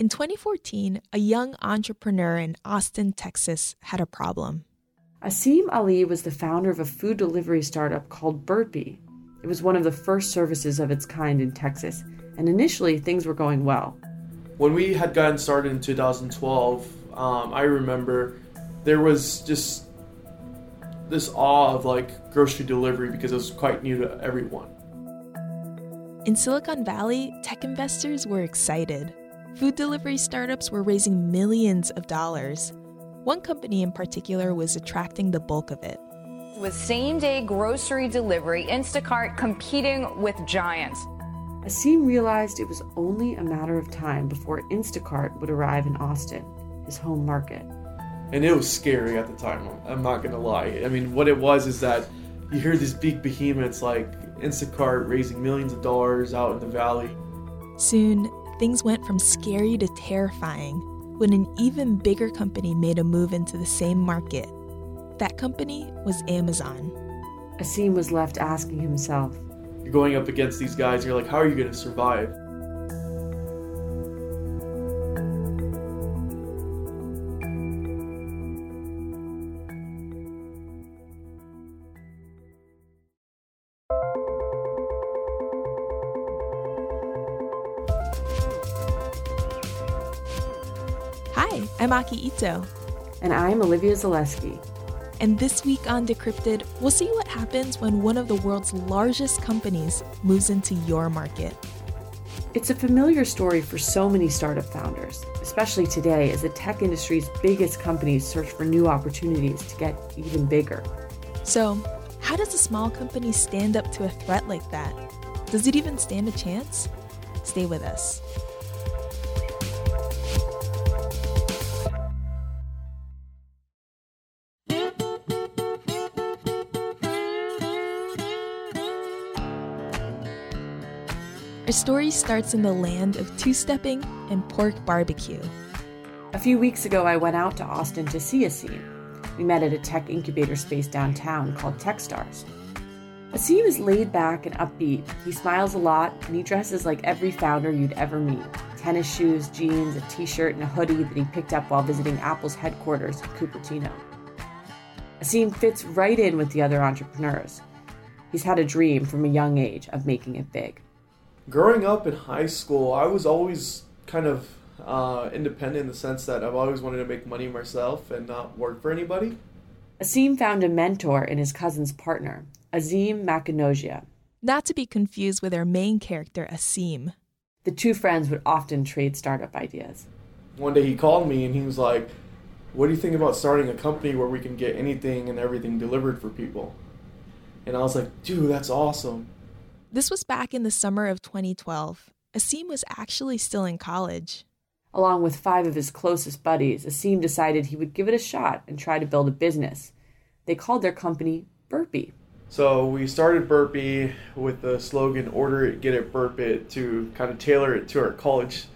In 2014, a young entrepreneur in Austin, Texas had a problem. Asim Ali was the founder of a food delivery startup called Burpy. It was one of the first services of its kind in Texas, and initially things were going well. When we had gotten started in 2012, um, I remember there was just this awe of like grocery delivery because it was quite new to everyone. In Silicon Valley, tech investors were excited. Food delivery startups were raising millions of dollars. One company in particular was attracting the bulk of it. With same day grocery delivery, Instacart competing with giants. Asim realized it was only a matter of time before Instacart would arrive in Austin, his home market. And it was scary at the time, I'm not gonna lie. I mean, what it was is that you hear these big behemoths like Instacart raising millions of dollars out in the valley. Soon, things went from scary to terrifying when an even bigger company made a move into the same market. That company was Amazon. Asim was left asking himself You're going up against these guys, you're like, how are you gonna survive? I'm Aki Ito. And I'm Olivia Zaleski. And this week on Decrypted, we'll see what happens when one of the world's largest companies moves into your market. It's a familiar story for so many startup founders, especially today as the tech industry's biggest companies search for new opportunities to get even bigger. So, how does a small company stand up to a threat like that? Does it even stand a chance? Stay with us. Our story starts in the land of two stepping and pork barbecue. A few weeks ago, I went out to Austin to see Asim. We met at a tech incubator space downtown called Techstars. Asim is laid back and upbeat. He smiles a lot, and he dresses like every founder you'd ever meet tennis shoes, jeans, a t shirt, and a hoodie that he picked up while visiting Apple's headquarters in Cupertino. Asim fits right in with the other entrepreneurs. He's had a dream from a young age of making it big. Growing up in high school, I was always kind of uh, independent in the sense that I've always wanted to make money myself and not work for anybody. Asim found a mentor in his cousin's partner, Azim Makanogia. Not to be confused with our main character, Asim. The two friends would often trade startup ideas. One day he called me and he was like, What do you think about starting a company where we can get anything and everything delivered for people? And I was like, Dude, that's awesome. This was back in the summer of 2012. Asim was actually still in college. Along with five of his closest buddies, Asim decided he would give it a shot and try to build a business. They called their company Burpy. So we started Burpy with the slogan "Order it, get it, burp it" to kind of tailor it to our college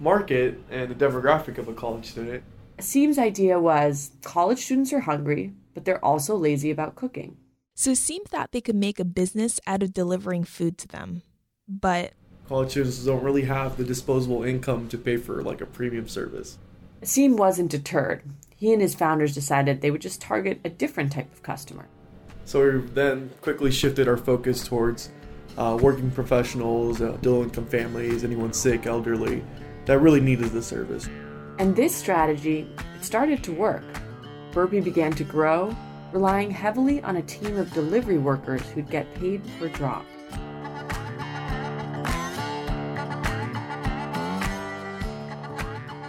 market and the demographic of a college student. Asim's idea was college students are hungry, but they're also lazy about cooking. So Asim thought they could make a business out of delivering food to them. But college students don't really have the disposable income to pay for like a premium service. Asim wasn't deterred. He and his founders decided they would just target a different type of customer. So we then quickly shifted our focus towards uh, working professionals, uh, low income families, anyone sick, elderly, that really needed the service. And this strategy, it started to work. Burpy began to grow, relying heavily on a team of delivery workers who'd get paid per drop.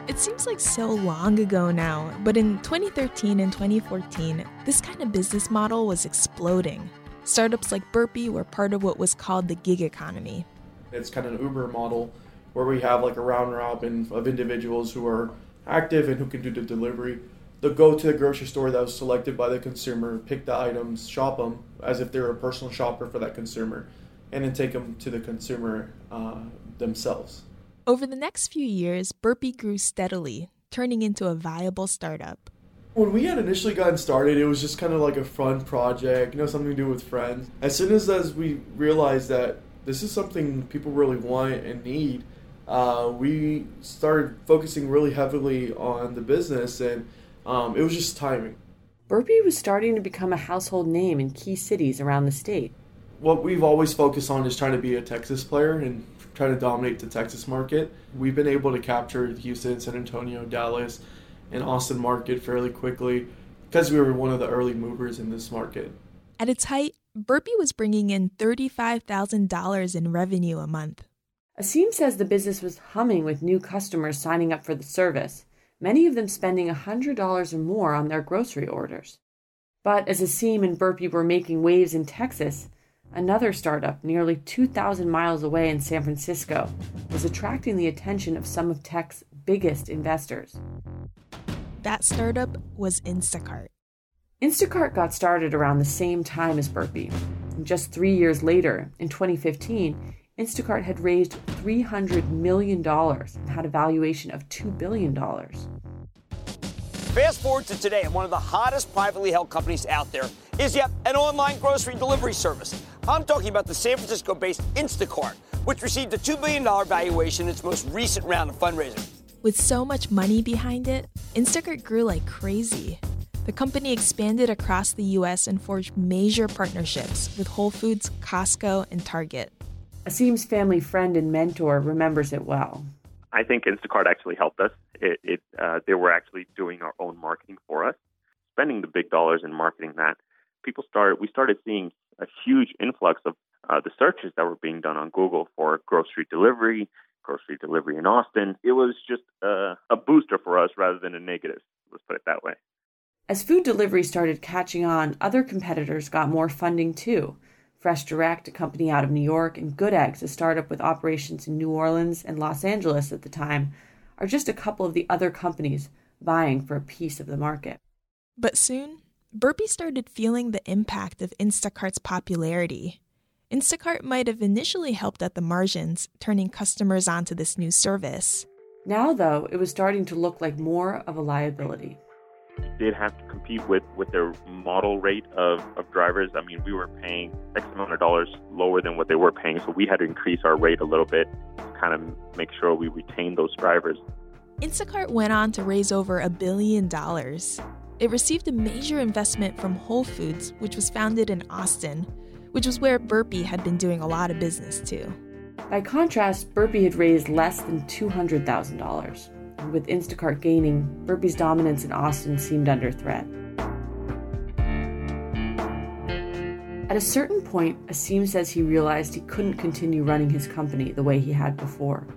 It seems like so long ago now, but in 2013 and 2014, this kind of business model was exploding. Startups like Burpy were part of what was called the gig economy. It's kind of an Uber model where we have like a round robin of individuals who are active and who can do the delivery. They'll go to the grocery store that was selected by the consumer, pick the items, shop them as if they're a personal shopper for that consumer, and then take them to the consumer uh, themselves. Over the next few years, Burpy grew steadily, turning into a viable startup. When we had initially gotten started, it was just kind of like a fun project, you know, something to do with friends. As soon as, as we realized that this is something people really want and need, uh, we started focusing really heavily on the business, and um, it was just timing. Burpy was starting to become a household name in key cities around the state. What we've always focused on is trying to be a Texas player and trying to dominate the Texas market. We've been able to capture the Houston, San Antonio, Dallas, and Austin market fairly quickly because we were one of the early movers in this market. At its height, Burpy was bringing in $35,000 in revenue a month. Asim says the business was humming with new customers signing up for the service, many of them spending $100 or more on their grocery orders. But as Asim and Burpy were making waves in Texas, another startup nearly 2,000 miles away in San Francisco was attracting the attention of some of tech's biggest investors. That startup was Instacart. Instacart got started around the same time as Burpy. And just three years later, in 2015, Instacart had raised $300 million and had a valuation of $2 billion. Fast forward to today, and one of the hottest privately held companies out there is yet an online grocery delivery service. I'm talking about the San Francisco based Instacart, which received a $2 billion valuation in its most recent round of fundraising. With so much money behind it, Instacart grew like crazy. The company expanded across the US and forged major partnerships with Whole Foods, Costco, and Target. Asim's family friend and mentor remembers it well. I think Instacart actually helped us. It, it uh, they were actually doing our own marketing for us, spending the big dollars in marketing that. People started. We started seeing a huge influx of uh, the searches that were being done on Google for grocery delivery, grocery delivery in Austin. It was just uh, a booster for us rather than a negative. Let's put it that way. As food delivery started catching on, other competitors got more funding too. Fresh Direct, a company out of New York, and Good Eggs, a startup with operations in New Orleans and Los Angeles at the time, are just a couple of the other companies vying for a piece of the market. But soon, Burpy started feeling the impact of Instacart's popularity. Instacart might have initially helped at the margins, turning customers onto this new service. Now, though, it was starting to look like more of a liability did have to compete with, with their model rate of, of drivers. I mean, we were paying X amount of dollars lower than what they were paying, so we had to increase our rate a little bit to kind of make sure we retain those drivers. Instacart went on to raise over a billion dollars. It received a major investment from Whole Foods, which was founded in Austin, which was where Burpy had been doing a lot of business too. By contrast, Burpy had raised less than $200,000 and with Instacart gaining, Burpy's dominance in Austin seemed under threat. At a certain point, Asim says he realized he couldn't continue running his company the way he had before.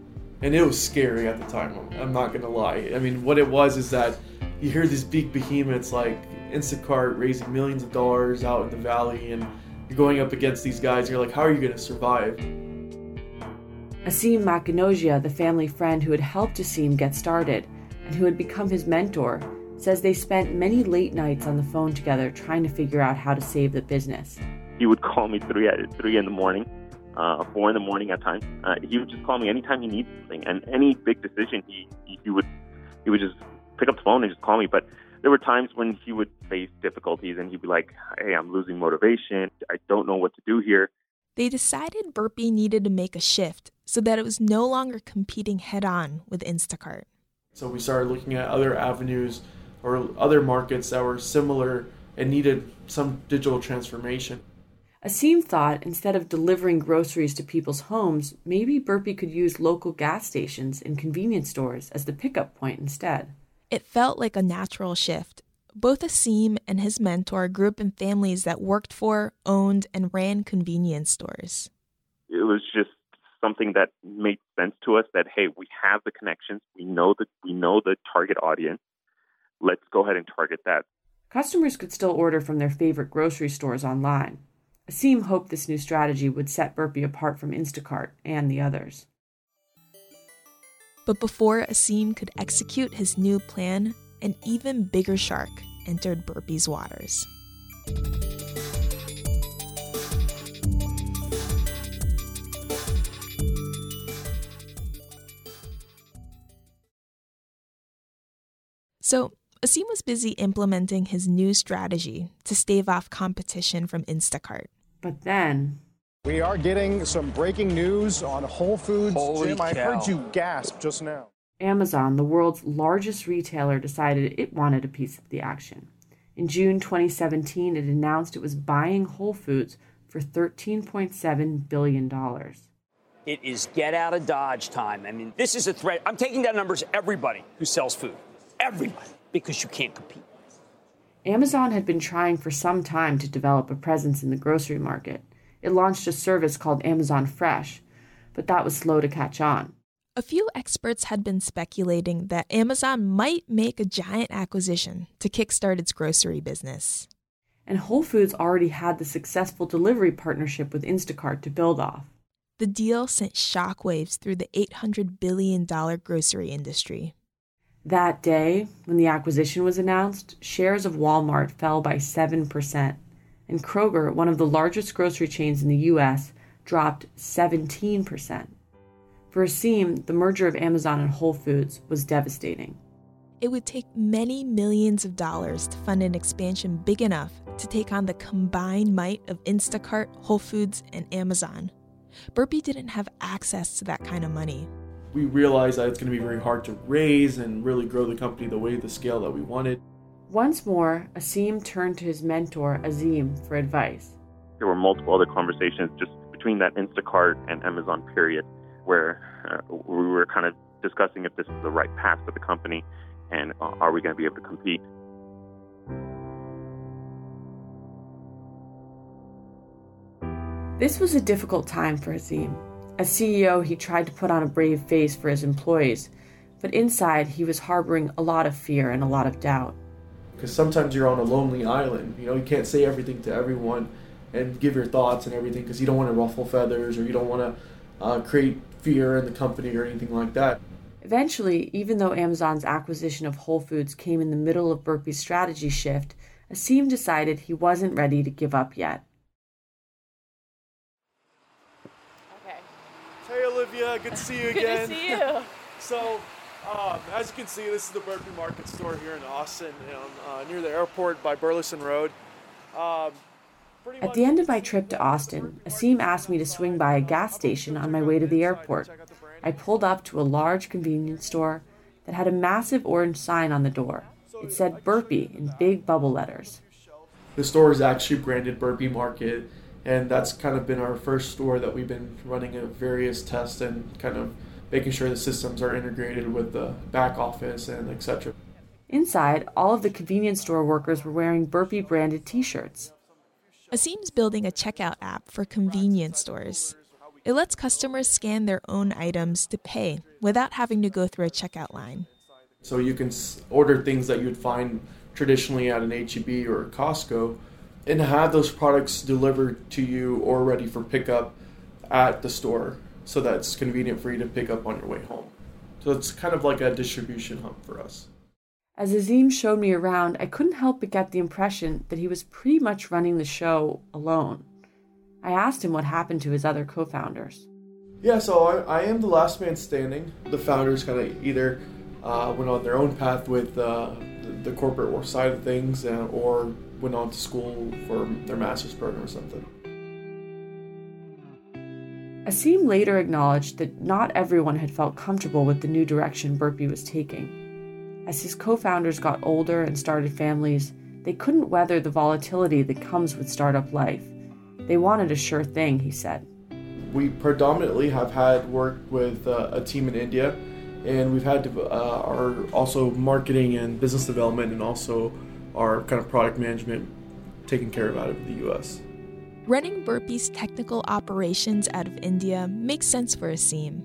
And it was scary at the time, I'm not gonna lie. I mean, what it was is that you hear these big behemoths like Instacart raising millions of dollars out in the valley, and you're going up against these guys, and you're like, how are you gonna survive? Azim Makinogia, the family friend who had helped Asim get started and who had become his mentor, says they spent many late nights on the phone together trying to figure out how to save the business. He would call me three at three in the morning, uh, four in the morning at times. Uh, he would just call me anytime he needed something, and any big decision, he, he he would he would just pick up the phone and just call me. But there were times when he would face difficulties, and he'd be like, "Hey, I'm losing motivation. I don't know what to do here." They decided Burpy needed to make a shift so that it was no longer competing head on with Instacart. So we started looking at other avenues or other markets that were similar and needed some digital transformation. Asim thought instead of delivering groceries to people's homes, maybe Burpy could use local gas stations and convenience stores as the pickup point instead. It felt like a natural shift. Both Asim and his mentor grew up in families that worked for, owned, and ran convenience stores. It was just something that made sense to us that hey, we have the connections, we know that we know the target audience. Let's go ahead and target that. Customers could still order from their favorite grocery stores online. Asim hoped this new strategy would set Burpy apart from Instacart and the others. But before Asim could execute his new plan, an even bigger shark entered Burpy's waters. So, Asim was busy implementing his new strategy to stave off competition from Instacart. But then. We are getting some breaking news on Whole Foods. Holy Jim, I cow. heard you gasp just now. Amazon, the world's largest retailer, decided it wanted a piece of the action. In June 2017, it announced it was buying Whole Foods for $13.7 billion. It is get out of Dodge time. I mean, this is a threat. I'm taking down numbers, everybody who sells food. Everybody. Because you can't compete. Amazon had been trying for some time to develop a presence in the grocery market. It launched a service called Amazon Fresh, but that was slow to catch on. A few experts had been speculating that Amazon might make a giant acquisition to kickstart its grocery business. And Whole Foods already had the successful delivery partnership with Instacart to build off. The deal sent shockwaves through the $800 billion grocery industry. That day, when the acquisition was announced, shares of Walmart fell by 7%, and Kroger, one of the largest grocery chains in the US, dropped 17%. For Asim, the merger of Amazon and Whole Foods was devastating. It would take many millions of dollars to fund an expansion big enough to take on the combined might of Instacart, Whole Foods, and Amazon. Burpy didn't have access to that kind of money. We realized that it's going to be very hard to raise and really grow the company the way the scale that we wanted. Once more, Asim turned to his mentor, Azim, for advice. There were multiple other conversations just between that Instacart and Amazon period where uh, we were kind of discussing if this is the right path for the company and uh, are we going to be able to compete. This was a difficult time for Asim. As CEO, he tried to put on a brave face for his employees, but inside he was harboring a lot of fear and a lot of doubt. Because sometimes you're on a lonely island. You know, you can't say everything to everyone and give your thoughts and everything because you don't want to ruffle feathers or you don't want to uh, create fear in the company or anything like that. Eventually, even though Amazon's acquisition of Whole Foods came in the middle of Burpy's strategy shift, Asim decided he wasn't ready to give up yet. Hey good to see you again. Good to see you. So, um, as you can see, this is the Burpy Market Store here in Austin, uh, near the airport by Burleson Road. Um, At the end of my trip to Austin, Asim asked me to swing by a gas station on my way to the airport. I pulled up to a large convenience store that had a massive orange sign on the door. It said Burpy in big bubble letters. The store is actually branded Burpy Market, and that's kind of been our first store that we've been running at various tests and kind of making sure the systems are integrated with the back office and etc. Inside, all of the convenience store workers were wearing Burpy branded t shirts. Asim's building a checkout app for convenience stores. It lets customers scan their own items to pay without having to go through a checkout line. So you can s- order things that you'd find traditionally at an HEB or a Costco and have those products delivered to you or ready for pickup at the store so that it's convenient for you to pick up on your way home. So it's kind of like a distribution hub for us. As Asim showed me around, I couldn't help but get the impression that he was pretty much running the show alone. I asked him what happened to his other co founders. Yeah, so I, I am the last man standing. The founders kind of either uh, went on their own path with uh, the, corporate or side of things uh, or went on to school for their master's program or something. Asim later acknowledged that not everyone had felt comfortable with the new direction Burpy was taking. As his co founders got older and started families, they couldn't weather the volatility that comes with startup life. They wanted a sure thing, he said. We predominantly have had work with uh, a team in India, and we've had to, uh, our also marketing and business development, and also our kind of product management taken care of out of the U.S. Running Burpy's technical operations out of India makes sense for Asim.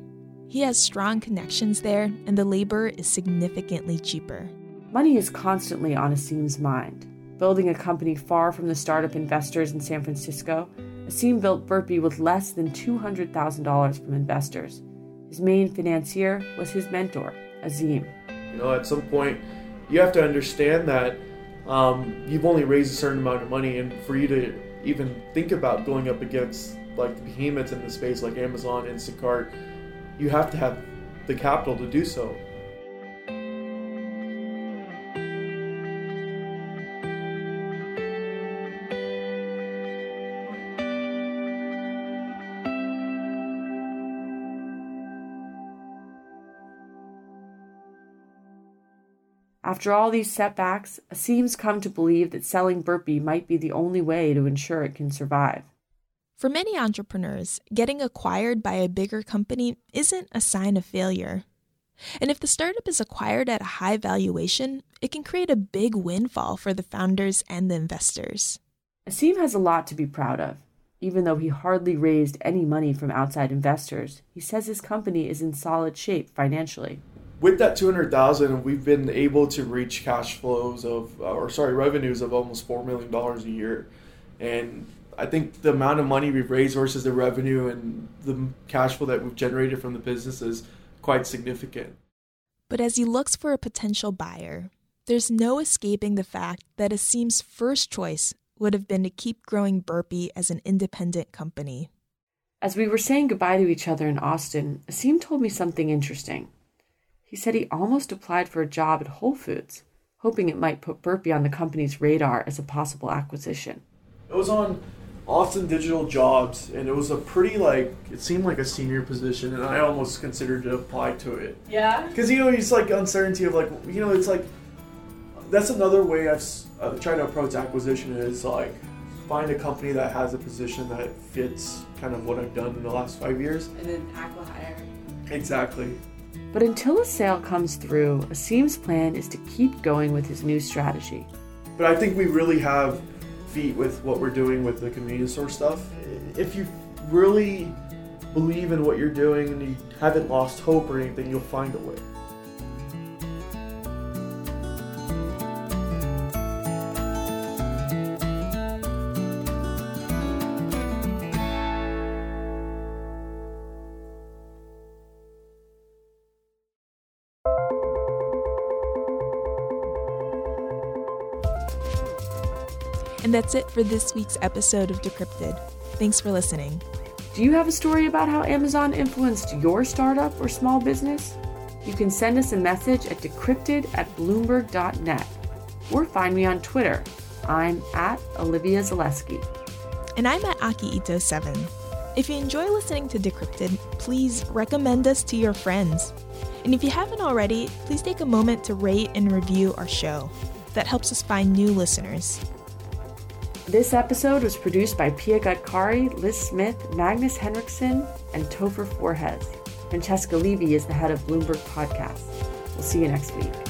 He has strong connections there, and the labor is significantly cheaper. Money is constantly on Asim's mind. Building a company far from the startup investors in San Francisco, Asim built Burpy with less than $200,000 from investors. His main financier was his mentor, Azim. You know, at some point, you have to understand that um, you've only raised a certain amount of money, and for you to even think about going up against like the behemoths in the space like Amazon, Instacart, you have to have the capital to do so. After all these setbacks, Asim's come to believe that selling Burpy might be the only way to ensure it can survive. For many entrepreneurs, getting acquired by a bigger company isn't a sign of failure. And if the startup is acquired at a high valuation, it can create a big windfall for the founders and the investors. Asim has a lot to be proud of. Even though he hardly raised any money from outside investors, he says his company is in solid shape financially with that 200,000 we've been able to reach cash flows of uh, or sorry revenues of almost 4 million dollars a year and I think the amount of money we've raised versus the revenue and the cash flow that we've generated from the business is quite significant. But as he looks for a potential buyer, there's no escaping the fact that Asim's first choice would have been to keep growing Burpy as an independent company. As we were saying goodbye to each other in Austin, Asim told me something interesting. He said he almost applied for a job at Whole Foods, hoping it might put Burpy on the company's radar as a possible acquisition. It was on Austin Digital Jobs, and it was a pretty like it seemed like a senior position, and I almost considered to apply to it. Yeah. Because you know, it's like uncertainty of like you know, it's like that's another way I've uh, tried to approach acquisition is like find a company that has a position that fits kind of what I've done in the last five years, and then acquire. Exactly. But until a sale comes through, Asim's plan is to keep going with his new strategy. But I think we really have feet with what we're doing with the convenience store stuff. If you really believe in what you're doing and you haven't lost hope or anything, you'll find a way. And that's it for this week's episode of Decrypted. Thanks for listening. Do you have a story about how Amazon influenced your startup or small business? You can send us a message at decrypted at bloomberg.net or find me on Twitter. I'm at Olivia Zaleski. And I'm at Aki Ito7. If you enjoy listening to Decrypted, please recommend us to your friends. And if you haven't already, please take a moment to rate and review our show. That helps us find new listeners. This episode was produced by Pia Gadkari, Liz Smith, Magnus Henriksen, and Topher Forhecz. Francesca Levy is the head of Bloomberg Podcasts. We'll see you next week.